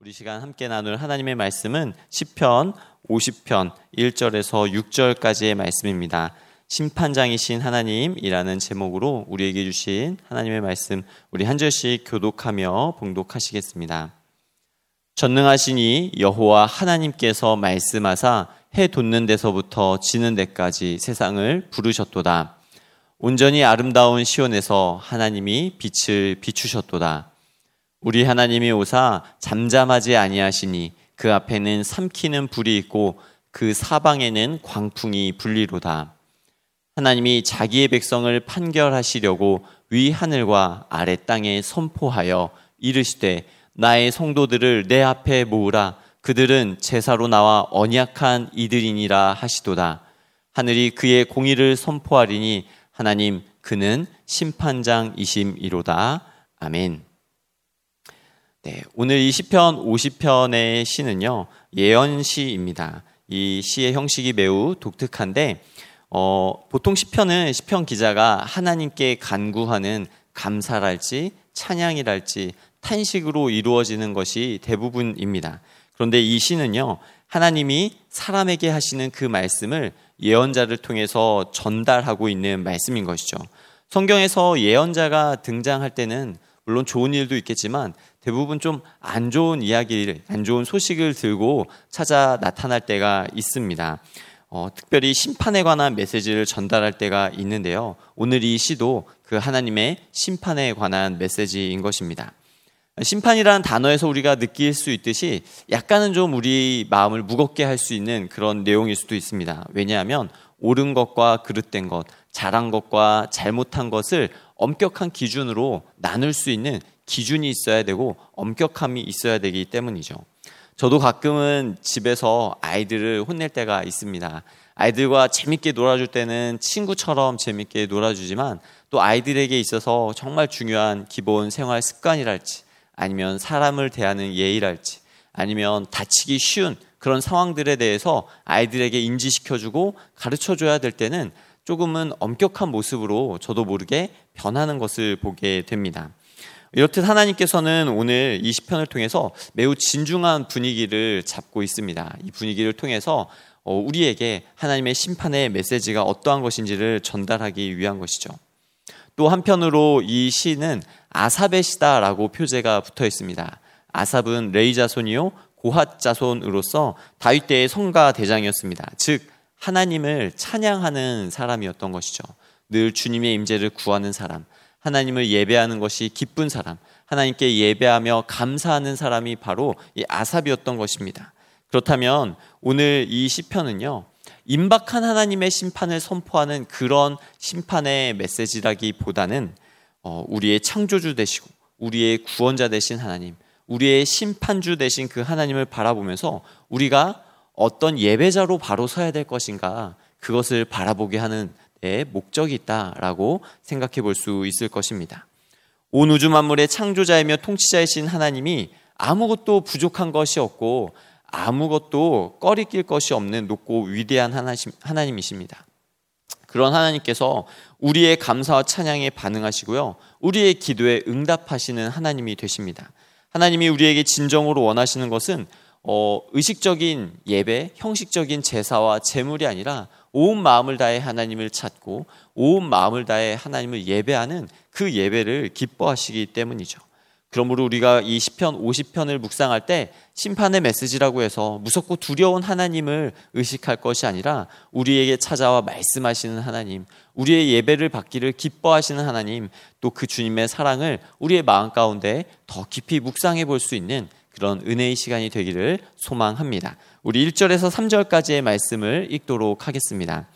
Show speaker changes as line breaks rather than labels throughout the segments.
우리 시간 함께 나눌 하나님의 말씀은 시편 50편 1절에서 6절까지의 말씀입니다. 심판장이신 하나님이라는 제목으로 우리에게 주신 하나님의 말씀 우리 한 절씩 교독하며 봉독하시겠습니다. 전능하시니 여호와 하나님께서 말씀하사 해 돋는 데서부터 지는 데까지 세상을 부르셨도다. 온전히 아름다운 시온에서 하나님이 빛을 비추셨도다. 우리 하나님이 오사 잠잠하지 아니하시니 그 앞에는 삼키는 불이 있고 그 사방에는 광풍이 불리로다. 하나님이 자기의 백성을 판결하시려고 위 하늘과 아래 땅에 선포하여 이르시되 나의 성도들을 내 앞에 모으라 그들은 제사로 나와 언약한 이들이니라 하시도다. 하늘이 그의 공의를 선포하리니 하나님 그는 심판장이심이로다. 아멘. 네, 오늘 이 시편 50편의 시는요 예언시입니다. 이 시의 형식이 매우 독특한데 어, 보통 시편은 시편 기자가 하나님께 간구하는 감사랄지 찬양이랄지 탄식으로 이루어지는 것이 대부분입니다. 그런데 이 시는요 하나님이 사람에게 하시는 그 말씀을 예언자를 통해서 전달하고 있는 말씀인 것이죠. 성경에서 예언자가 등장할 때는 물론 좋은 일도 있겠지만 대부분 좀 안 좋은 이야기를, 안 좋은 소식을 들고 찾아 나타날 때가 있습니다. 어, 특별히 심판에 관한 메시지를 전달할 때가 있는데요. 오늘 이 시도 그 하나님의 심판에 관한 메시지인 것입니다. 심판이라는 단어에서 우리가 느낄 수 있듯이 약간은 좀 우리 마음을 무겁게 할 수 있는 그런 내용일 수도 있습니다. 왜냐하면 옳은 것과 그릇된 것, 잘한 것과 잘못한 것을 엄격한 기준으로 나눌 수 있는 기준이 있어야 되고 엄격함이 있어야 되기 때문이죠. 저도 가끔은 집에서 아이들을 혼낼 때가 있습니다. 아이들과 재밌게 놀아줄 때는 친구처럼 재밌게 놀아주지만 또 아이들에게 있어서 정말 중요한 기본 생활 습관이랄지 아니면 사람을 대하는 예의랄지 아니면 다치기 쉬운 그런 상황들에 대해서 아이들에게 인지시켜주고 가르쳐줘야 될 때는 조금은 엄격한 모습으로 저도 모르게 변하는 것을 보게 됩니다. 이렇듯 하나님께서는 오늘 이 시편을 통해서 매우 진중한 분위기를 잡고 있습니다. 이 분위기를 통해서 어, 우리에게 하나님의 심판의 메시지가 어떠한 것인지를 전달하기 위한 것이죠. 또 한편으로 이 시는 아삽의 시다라고 표제가 붙어 있습니다. 아삽은 레이 자손이요 고핫 자손으로서 다윗 때의 성가 대장이었습니다. 즉 하나님을 찬양하는 사람이었던 것이죠. 늘 주님의 임재를 구하는 사람, 하나님을 예배하는 것이 기쁜 사람, 하나님께 예배하며 감사하는 사람이 바로 이 아삽이었던 것입니다. 그렇다면 오늘 이 시편은요. 임박한 하나님의 심판을 선포하는 그런 심판의 메시지라기보다는 어, 우리의 창조주 되시고 우리의 구원자 되신 하나님, 우리의 심판주 되신 그 하나님을 바라보면서 우리가 어떤 예배자로 바로 서야 될 것인가 그것을 바라보게 하는 데 목적이 있다라고 생각해 볼 수 있을 것입니다. 온 우주 만물의 창조자이며 통치자이신 하나님이 아무것도 부족한 것이 없고 아무것도 꺼리낄 것이 없는 높고 위대한 하나님이십니다. 그런 하나님께서 우리의 감사와 찬양에 반응하시고요. 우리의 기도에 응답하시는 하나님이 되십니다. 하나님이 우리에게 진정으로 원하시는 것은 어, 의식적인 예배, 형식적인 제사와 제물이 아니라 온 마음을 다해 하나님을 찾고 온 마음을 다해 하나님을 예배하는 그 예배를 기뻐하시기 때문이죠. 그러므로 우리가 이 시편 50편을 묵상할 때 심판의 메시지라고 해서 무섭고 두려운 하나님을 의식할 것이 아니라 우리에게 찾아와 말씀하시는 하나님, 우리의 예배를 받기를 기뻐하시는 하나님, 또 그 주님의 사랑을 우리의 마음 가운데 더 깊이 묵상해 볼 수 있는 그런 은혜의 시간이 되기를 소망합니다. 우리 1절에서 3절까지의 말씀을 읽도록 하겠습니다.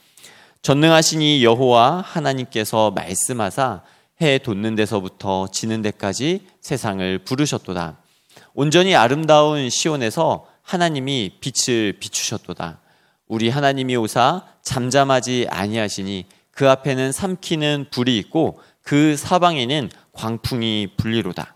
전능하시니 여호와 하나님께서 말씀하사 해 돋는 데서부터 지는 데까지 세상을 부르셨도다. 온전히 아름다운 시온에서 하나님이 빛을 비추셨도다. 우리 하나님이 오사 잠잠하지 아니하시니 그 앞에는 삼키는 불이 있고 그 사방에는 광풍이 불리로다.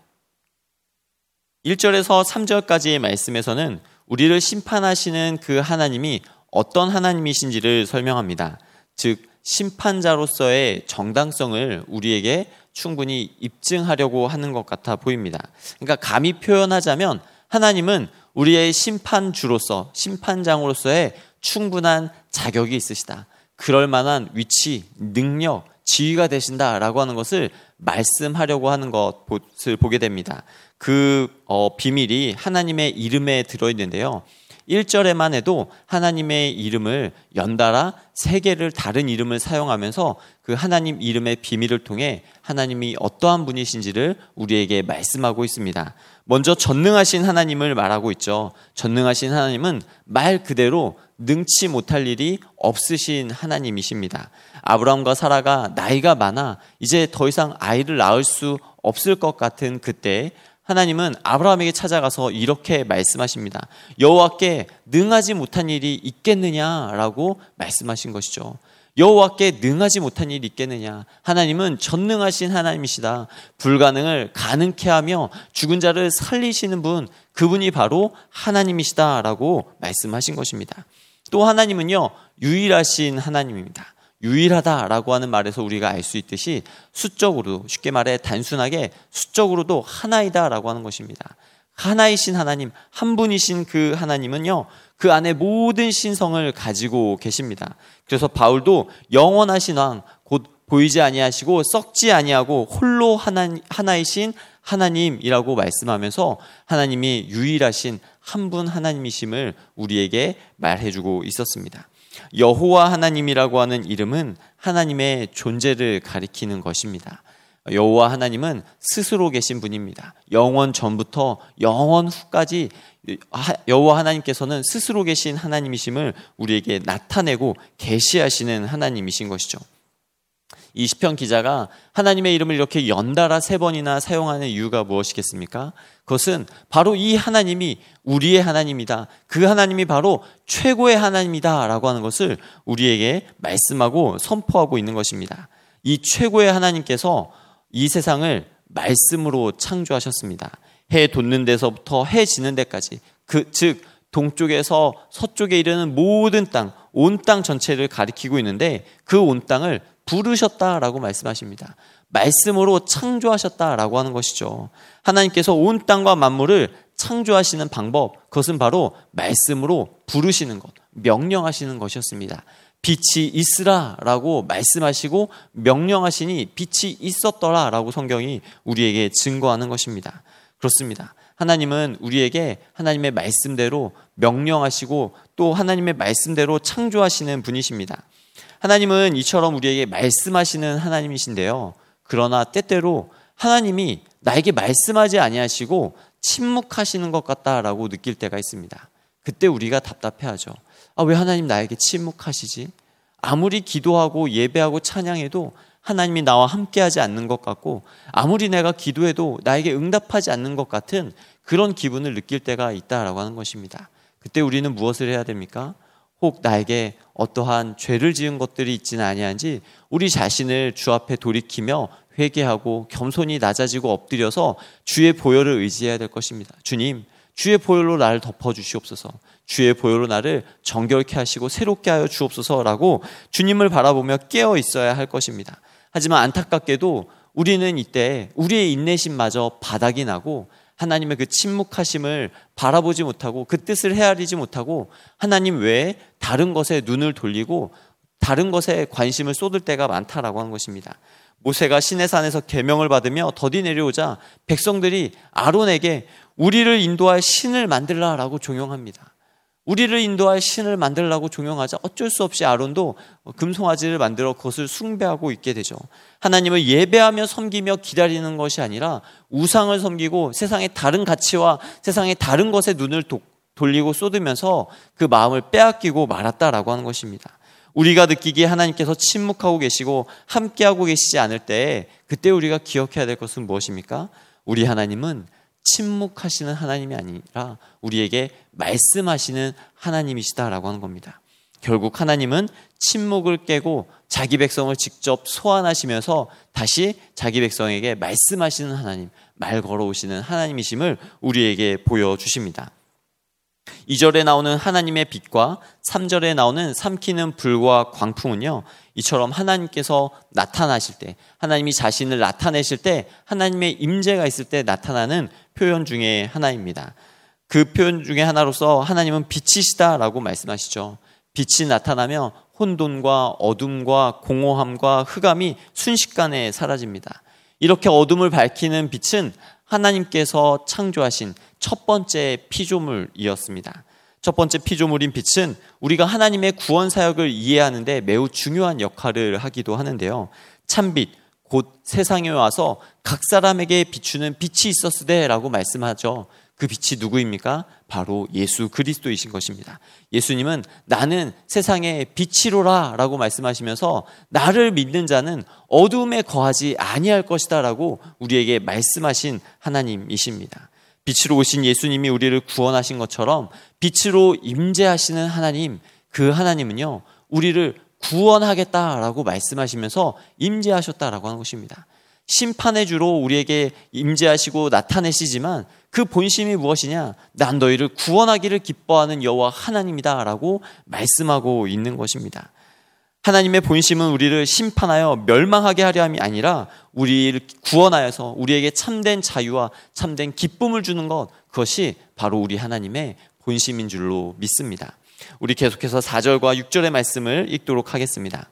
1절에서 3절까지의 말씀에서는 우리를 심판하시는 그 하나님이 어떤 하나님이신지를 설명합니다. 즉, 심판자로서의 정당성을 우리에게 충분히 입증하려고 하는 것 같아 보입니다. 그러니까 감히 표현하자면 하나님은 우리의 심판주로서 심판장으로서의 충분한 자격이 있으시다. 그럴 만한 위치, 능력, 지위가 되신다라고 하는 것을 말씀하려고 하는 것을 보게 됩니다. 그 어, 비밀이 하나님의 이름에 들어있는데요. 1절에만 해도 하나님의 이름을 연달아 세 개를 다른 이름을 사용하면서 그 하나님 이름의 비밀을 통해 하나님이 어떠한 분이신지를 우리에게 말씀하고 있습니다. 먼저 전능하신 하나님을 말하고 있죠. 전능하신 하나님은 말 그대로 능치 못할 일이 없으신 하나님이십니다. 아브라함과 사라가 나이가 많아 이제 더 이상 아이를 낳을 수 없을 것 같은 그때 하나님은 아브라함에게 찾아가서 이렇게 말씀하십니다. 여호와께 능하지 못한 일이 있겠느냐라고 말씀하신 것이죠. 여호와께 능하지 못한 일이 있겠느냐? 하나님은 전능하신 하나님이시다. 불가능을 가능케 하며 죽은 자를 살리시는 분, 그분이 바로 하나님이시다라고 말씀하신 것입니다. 또 하나님은요, 유일하신 하나님입니다. 유일하다라고 하는 말에서 우리가 알 수 있듯이 수적으로 쉽게 말해 단순하게 수적으로도 하나이다라고 하는 것입니다. 하나이신 하나님, 한 분이신 그 하나님은요, 그 안에 모든 신성을 가지고 계십니다. 그래서 바울도 영원하신 왕, 곧 보이지 아니하시고 썩지 아니하고 홀로 하나, 하나이신 하나님이라고 말씀하면서 하나님이 유일하신 한 분 하나님이심을 우리에게 말해주고 있었습니다. 여호와 하나님이라고 하는 이름은 하나님의 존재를 가리키는 것입니다. 여호와 하나님은 스스로 계신 분입니다. 영원 전부터 영원 후까지 여호와 하나님께서는 스스로 계신 하나님이심을 우리에게 나타내고 계시하시는 하나님이신 것이죠. 이 시편 기자가 하나님의 이름을 이렇게 연달아 세 번이나 사용하는 이유가 무엇이겠습니까? 그것은 바로 이 하나님이 우리의 하나님이다. 그 하나님이 바로 최고의 하나님이다라고 하는 것을 우리에게 말씀하고 선포하고 있는 것입니다. 이 최고의 하나님께서 이 세상을 말씀으로 창조하셨습니다. 해 돋는 데서부터 해 지는 데까지 그 즉 동쪽에서 서쪽에 이르는 모든 땅, 온 땅 전체를 가리키고 있는데 그 온 땅을 부르셨다라고 말씀하십니다. 말씀으로 창조하셨다라고 하는 것이죠. 하나님께서 온 땅과 만물을 창조하시는 방법, 그것은 바로 말씀으로 부르시는 것, 명령하시는 것이었습니다. 빛이 있으라라고 말씀하시고 명령하시니 빛이 있었더라라고 성경이 우리에게 증거하는 것입니다. 그렇습니다. 하나님은 우리에게 하나님의 말씀대로 명령하시고 또 하나님의 말씀대로 창조하시는 분이십니다. 하나님은 이처럼 우리에게 말씀하시는 하나님이신데요. 그러나 때때로 하나님이 나에게 말씀하지 아니하시고 침묵하시는 것 같다라고 느낄 때가 있습니다. 그때 우리가 답답해하죠. 아, 왜 하나님 나에게 침묵하시지? 아무리 기도하고 예배하고 찬양해도 하나님이 나와 함께하지 않는 것 같고 아무리 내가 기도해도 나에게 응답하지 않는 것 같은 그런 기분을 느낄 때가 있다라고 하는 것입니다. 그때 우리는 무엇을 해야 됩니까? 혹 나에게 어떠한 죄를 지은 것들이 있지는 아니한지 우리 자신을 주 앞에 돌이키며 회개하고 겸손히 낮아지고 엎드려서 주의 보혈을 의지해야 될 것입니다. 주님, 주의 보혈로 나를 덮어 주시옵소서. 주의 보혈로 나를 정결케 하시고 새롭게 하여 주옵소서라고 주님을 바라보며 깨어 있어야 할 것입니다. 하지만 안타깝게도 우리는 이때 우리의 인내심마저 바닥이 나고 하나님의 그 침묵하심을 바라보지 못하고 그 뜻을 헤아리지 못하고 하나님 외에 다른 것에 눈을 돌리고 다른 것에 관심을 쏟을 때가 많다라고 하는 것입니다. 모세가 시내산에서 계명을 받으며 더디 내려오자 백성들이 아론에게 우리를 인도할 신을 만들라라고 종용합니다. 우리를 인도할 신을 만들라고 종용하자 어쩔 수 없이 아론도 금송아지를 만들어 그것을 숭배하고 있게 되죠. 하나님을 예배하며 섬기며 기다리는 것이 아니라 우상을 섬기고 세상의 다른 가치와 세상의 다른 것에 눈을 도, 돌리고 쏟으면서 그 마음을 빼앗기고 말았다라고 하는 것입니다. 우리가 느끼기에 하나님께서 침묵하고 계시고 함께하고 계시지 않을 때 그때 우리가 기억해야 될 것은 무엇입니까? 우리 하나님은 침묵하시는 하나님이 아니라 우리에게 말씀하시는 하나님이시다라고 하는 겁니다. 결국 하나님은 침묵을 깨고 자기 백성을 직접 소환하시면서 다시 자기 백성에게 말씀하시는 하나님, 말 걸어오시는 하나님이심을 우리에게 보여주십니다. 2절에 나오는 하나님의 빛과 3절에 나오는 삼키는 불과 광풍은요, 이처럼 하나님께서 나타나실 때, 하나님이 자신을 나타내실 때, 하나님의 임재가 있을 때 나타나는 표현 중에 하나입니다. 그 표현 중에 하나로서 하나님은 빛이시다라고 말씀하시죠. 빛이 나타나며 혼돈과 어둠과 공허함과 흑암이 순식간에 사라집니다. 이렇게 어둠을 밝히는 빛은 하나님께서 창조하신 첫 번째 피조물이었습니다. 첫 번째 피조물인 빛은 우리가 하나님의 구원 사역을 이해하는데 매우 중요한 역할을 하기도 하는데요. 참빛, 곧 세상에 와서 각 사람에게 비추는 빛이 있었으되라고 말씀하죠. 그 빛이 누구입니까? 바로 예수 그리스도이신 것입니다. 예수님은 나는 세상의 빛이로라 라고 말씀하시면서 나를 믿는 자는 어둠에 거하지 아니할 것이다 라고 우리에게 말씀하신 하나님이십니다. 빛으로 오신 예수님이 우리를 구원하신 것처럼 빛으로 임재하시는 하나님, 그 하나님은요, 우리를 구원하겠다라고 말씀하시면서 임재하셨다라고 하는 것입니다. 심판의 주로 우리에게 임재하시고 나타내시지만 그 본심이 무엇이냐? 난 너희를 구원하기를 기뻐하는 여호와 하나님이다라고 말씀하고 있는 것입니다. 하나님의 본심은 우리를 심판하여 멸망하게 하려 함이 아니라 우리를 구원하여서 우리에게 참된 자유와 참된 기쁨을 주는 것 그것이 바로 우리 하나님의 본심인 줄로 믿습니다. 우리 계속해서 4절과 6절의 말씀을 읽도록 하겠습니다.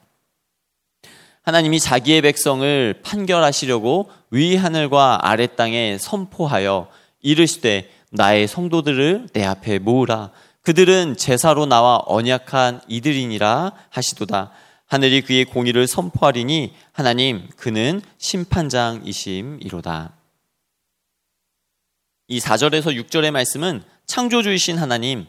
하나님이 자기의 백성을 판결하시려고 위 하늘과 아래 땅에 선포하여 이르시되 나의 성도들을 내 앞에 모으라. 그들은 제사로 나와 언약한 이들이니라 하시도다. 하늘이 그의 공의를 선포하리니 하나님 그는 심판장이심이로다. 이 4절에서 6절의 말씀은 창조주이신 하나님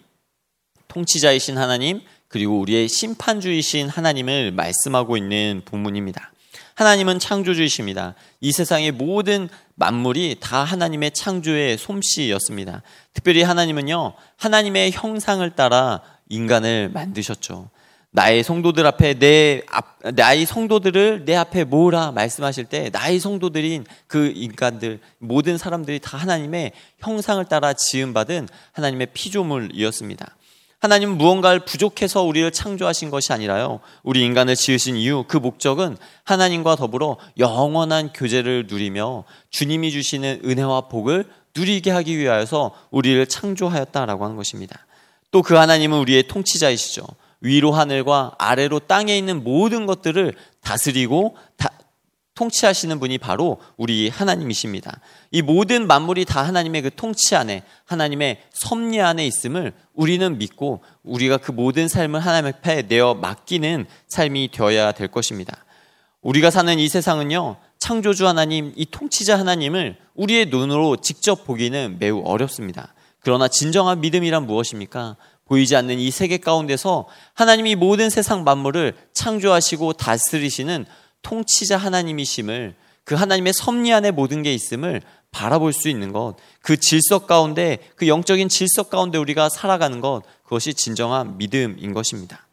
통치자이신 하나님 그리고 우리의 심판주이신 하나님을 말씀하고 있는 본문입니다. 하나님은 창조주이십니다. 이 세상의 모든 만물이 다 하나님의 창조의 솜씨였습니다. 특별히 하나님은요, 하나님의 형상을 따라 인간을 만드셨죠. 나의 성도들 앞에 내 앞, 나의 성도들을 내 앞에 모으라 말씀하실 때 나의 성도들인 그 인간들 모든 사람들이 다 하나님의 형상을 따라 지음받은 하나님의 피조물이었습니다. 하나님은 무언가를 부족해서 우리를 창조하신 것이 아니라요. 우리 인간을 지으신 이유, 그 목적은 하나님과 더불어 영원한 교제를 누리며 주님이 주시는 은혜와 복을 누리게 하기 위하여서 우리를 창조하였다라고 하는 것입니다. 또 그 하나님은 우리의 통치자이시죠. 위로 하늘과 아래로 땅에 있는 모든 것들을 다스리고 다, 통치하시는 분이 바로 우리 하나님이십니다. 이 모든 만물이 다 하나님의 그 통치 안에, 하나님의 섭리 안에 있음을 우리는 믿고 우리가 그 모든 삶을 하나님 앞에 내어 맡기는 삶이 되어야 될 것입니다. 우리가 사는 이 세상은요, 창조주 하나님, 이 통치자 하나님을 우리의 눈으로 직접 보기는 매우 어렵습니다. 그러나 진정한 믿음이란 무엇입니까? 보이지 않는 이 세계 가운데서 하나님이 모든 세상 만물을 창조하시고 다스리시는 통치자 하나님이심을 그 하나님의 섭리 안에 모든 게 있음을 바라볼 수 있는 것, 그 질서 가운데, 그 영적인 질서 가운데 우리가 살아가는 것, 그것이 진정한 믿음인 것입니다.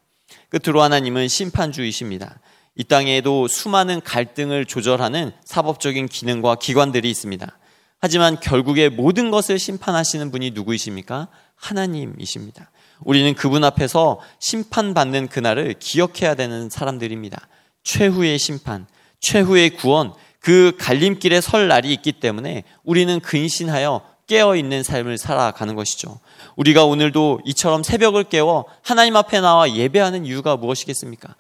끝으로 하나님은 심판주이십니다. 이 땅에도 수많은 갈등을 조절하는 사법적인 기능과 기관들이 있습니다. 하지만 결국에 모든 것을 심판하시는 분이 누구이십니까? 하나님이십니다. 우리는 그분 앞에서 심판받는 그날을 기억해야 되는 사람들입니다. 최후의 심판, 최후의 구원, 그 갈림길에 설 날이 있기 때문에 우리는 근신하여 깨어 있는 삶을 살아가는 것이죠. 우리가 오늘도 이처럼 새벽을 깨워 하나님 앞에 나와 예배하는 이유가 무엇이겠습니까?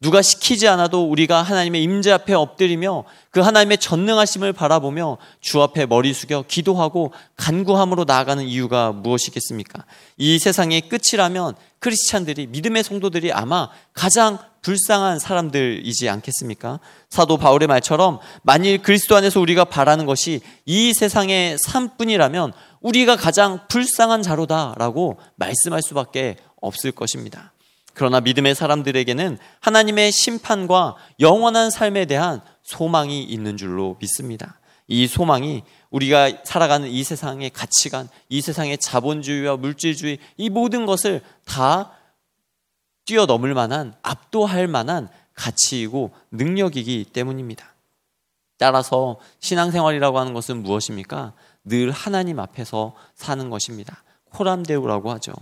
누가 시키지 않아도 우리가 하나님의 임재 앞에 엎드리며 그 하나님의 전능하심을 바라보며 주 앞에 머리 숙여 기도하고 간구함으로 나아가는 이유가 무엇이겠습니까? 이 세상의 끝이라면 크리스찬들이 믿음의 성도들이 아마 가장 불쌍한 사람들이지 않겠습니까? 사도 바울의 말처럼 만일 그리스도 안에서 우리가 바라는 것이 이 세상의 삶뿐이라면 우리가 가장 불쌍한 자로다라고 말씀할 수밖에 없을 것입니다. 그러나 믿음의 사람들에게는 하나님의 심판과 영원한 삶에 대한 소망이 있는 줄로 믿습니다. 이 소망이 우리가 살아가는 이 세상의 가치관, 이 세상의 자본주의와 물질주의, 이 모든 것을 다 뛰어넘을 만한, 압도할 만한 가치이고 능력이기 때문입니다. 따라서 신앙생활이라고 하는 것은 무엇입니까? 늘 하나님 앞에서 사는 것입니다. 코람데우라고 하죠.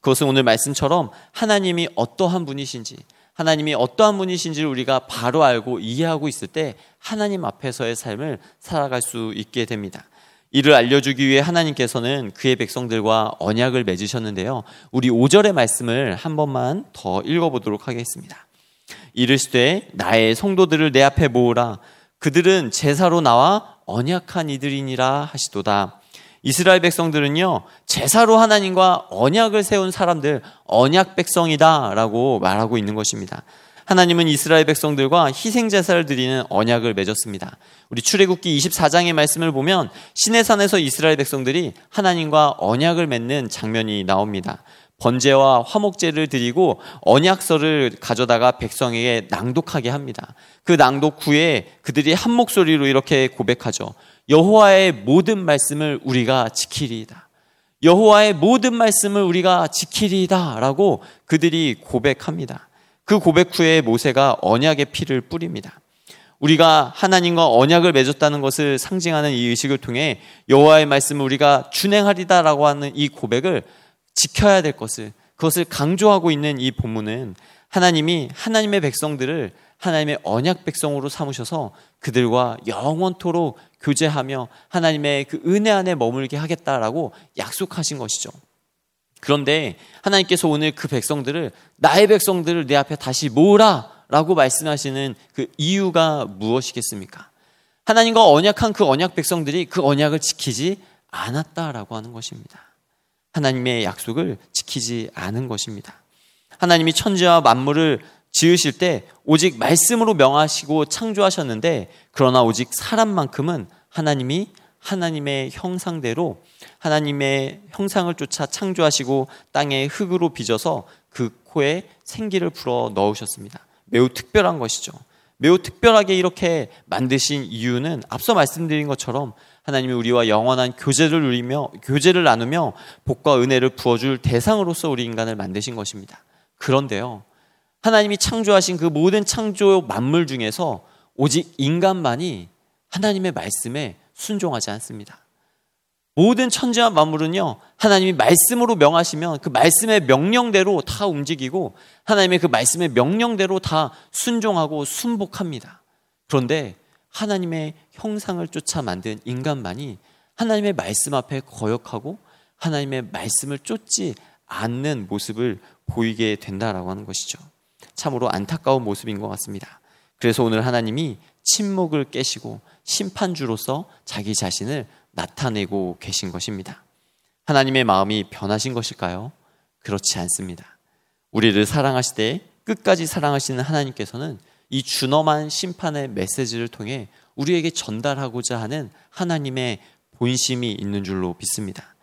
그것은 오늘 말씀처럼 하나님이 어떠한 분이신지, 하나님이 어떠한 분이신지를 우리가 바로 알고 이해하고 있을 때 하나님 앞에서의 삶을 살아갈 수 있게 됩니다. 이를 알려주기 위해 하나님께서는 그의 백성들과 언약을 맺으셨는데요. 우리 5절의 말씀을 한 번만 더 읽어보도록 하겠습니다. 이르시되 나의 성도들을 내 앞에 모으라 그들은 제사로 나와 언약한 이들이니라 하시도다. 이스라엘 백성들은요, 제사로 하나님과 언약을 세운 사람들, 언약 백성이다라고 말하고 있는 것입니다. 하나님은 이스라엘 백성들과 희생 제사를 드리는 언약을 맺었습니다. 우리 출애굽기 24장의 말씀을 보면 시내산에서 이스라엘 백성들이 하나님과 언약을 맺는 장면이 나옵니다. 번제와 화목제를 드리고 언약서를 가져다가 백성에게 낭독하게 합니다. 그 낭독 후에 그들이 한 목소리로 이렇게 고백하죠. 여호와의 모든 말씀을 우리가 지키리이다. 여호와의 모든 말씀을 우리가 지키리이다라고 그들이 고백합니다. 그 고백 후에 모세가 언약의 피를 뿌립니다. 우리가 하나님과 언약을 맺었다는 것을 상징하는 이 의식을 통해 여호와의 말씀을 우리가 준행하리다라고 하는 이 고백을 지켜야 될 것을 그것을 강조하고 있는 이 본문은 하나님이 하나님의 백성들을 하나님의 언약 백성으로 삼으셔서 그들과 영원토록 교제하며 하나님의 그 은혜 안에 머물게 하겠다라고 약속하신 것이죠. 그런데 하나님께서 오늘 그 백성들을 나의 백성들을 내 앞에 다시 모으라 라고 말씀하시는 그 이유가 무엇이겠습니까? 하나님과 언약한 그 언약 백성들이 그 언약을 지키지 않았다라고 하는 것입니다. 하나님의 약속을 지키지 않은 것입니다. 하나님이 천지와 만물을 지으실 때 오직 말씀으로 명하시고 창조하셨는데 그러나 오직 사람만큼은 하나님이 하나님의 형상대로 하나님의 형상을 쫓아 창조하시고 땅에 흙으로 빚어서 그 코에 생기를 불어 넣으셨습니다. 매우 특별한 것이죠. 매우 특별하게 이렇게 만드신 이유는 앞서 말씀드린 것처럼 하나님이 우리와 영원한 교제를 누리며 교제를 나누며 복과 은혜를 부어줄 대상으로서 우리 인간을 만드신 것입니다. 그런데요, 하나님이 창조하신 그 모든 창조 만물 중에서 오직 인간만이 하나님의 말씀에 순종하지 않습니다. 모든 천지와 만물은요, 하나님이 말씀으로 명하시면 그 말씀의 명령대로 다 움직이고 하나님의 그 말씀의 명령대로 다 순종하고 순복합니다. 그런데 하나님의 형상을 쫓아 만든 인간만이 하나님의 말씀 앞에 거역하고 하나님의 말씀을 쫓지 않는 모습을 보이게 된다라고 하는 것이죠. 참으로 안타까운 모습인 것 같습니다. 그래서 오늘 하나님이 침묵을 깨시고 심판주로서 자기 자신을 나타내고 계신 것입니다. 하나님의 마음이 변하신 것일까요? 그렇지 않습니다. 우리를 사랑하시되 끝까지 사랑하시는 하나님께서는 이 준엄한 심판의 메시지를 통해 우리에게 전달하고자 하는 하나님의 본심이 있는 줄로 믿습니다.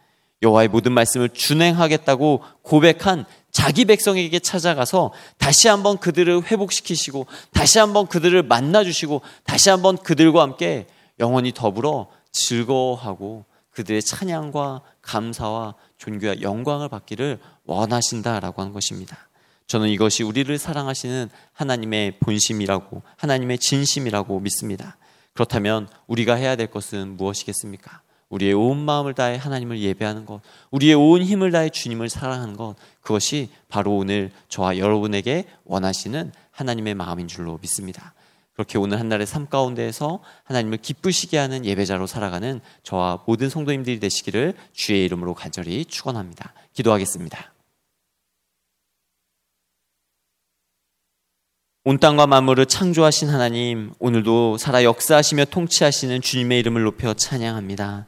여호와의 모든 말씀을 준행하겠다고 고백한 자기 백성에게 찾아가서 다시 한번 그들을 회복시키시고 다시 한번 그들을 만나 주시고 다시 한번 그들과 함께 영원히 더불어 즐거워하고 그들의 찬양과 감사와 존귀와 영광을 받기를 원하신다라고 하는 것입니다. 저는 이것이 우리를 사랑하시는 하나님의 본심이라고 하나님의 진심이라고 믿습니다. 그렇다면 우리가 해야 될 것은 무엇이겠습니까? 우리의 온 마음을 다해 하나님을 예배하는 것, 우리의 온 힘을 다해 주님을 사랑하는 것, 그것이 바로 오늘 저와 여러분에게 원하시는 하나님의 마음인 줄로 믿습니다. 그렇게 오늘 한 날의 삶 가운데에서 하나님을 기쁘시게 하는 예배자로 살아가는 저와 모든 성도님들이 되시기를 주의 이름으로 간절히 축원합니다. 기도하겠습니다. 온 땅과 만물을 창조하신 하나님, 오늘도 살아 역사하시며 통치하시는 주님의 이름을 높여 찬양합니다.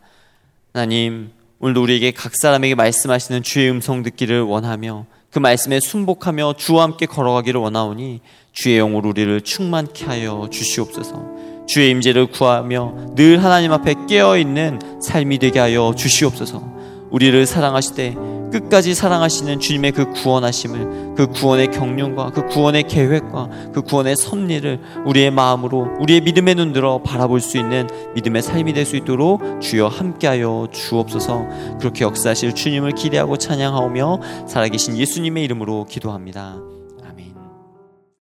하나님, 오늘도 우리에게 각 사람에게 말씀하시는 주의 음성 듣기를 원하며 그 말씀에 순복하며 주와 함께 걸어가기를 원하오니 주의 영으로 우리를 충만케 하여 주시옵소서. 주의 임재를 구하며 늘 하나님 앞에 깨어 있는 삶이 되게 하여 주시옵소서. 우리를 사랑하시되 끝까지 사랑하시는 주님의 그 구원하심을 그 구원의 경륜과 그 구원의 계획과 그 구원의 섭리를 우리의 마음으로 우리의 믿음의 눈 들어 바라볼 수 있는 믿음의 삶이 될 수 있도록 주여 함께하여 주옵소서 그렇게 역사하실 주님을 기대하고 찬양하오며 살아계신 예수님의 이름으로 기도합니다.